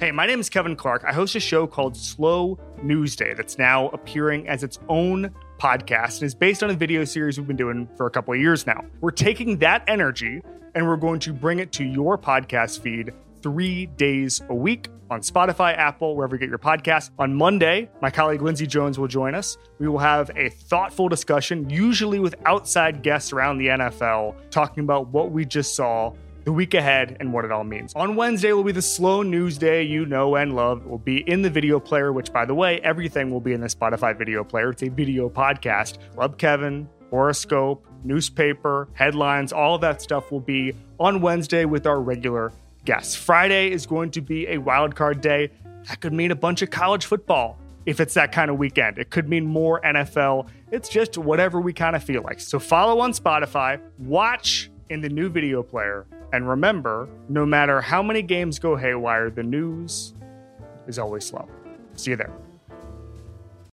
Hey, my name is Kevin Clark. I host a show called Slow News Day that's now appearing as its own podcast and is based on a video series we've been doing for a couple of years now. We're taking that energy and we're going to bring it to your podcast feed three days a week on Spotify, Apple, wherever you get your podcast. On Monday, my colleague Lindsay Jones will join us. We will have a thoughtful discussion, usually with outside guests around the NFL, talking about what we just saw the week ahead and what it all means. On Wednesday will be the slow news day you know and love. It will be in the video player, which, by the way, everything will be in the Spotify video player. It's a video podcast. Love Kevin, horoscope, newspaper, headlines, all of that stuff will be on Wednesday with our regular guests. Friday is going to be a wild card day. That could mean a bunch of college football if it's that kind of weekend. It could mean more NFL. It's just whatever we kind of feel like. So follow on Spotify, watch in the new video player, and remember no matter how many games go haywire, the news is always slow. See you there.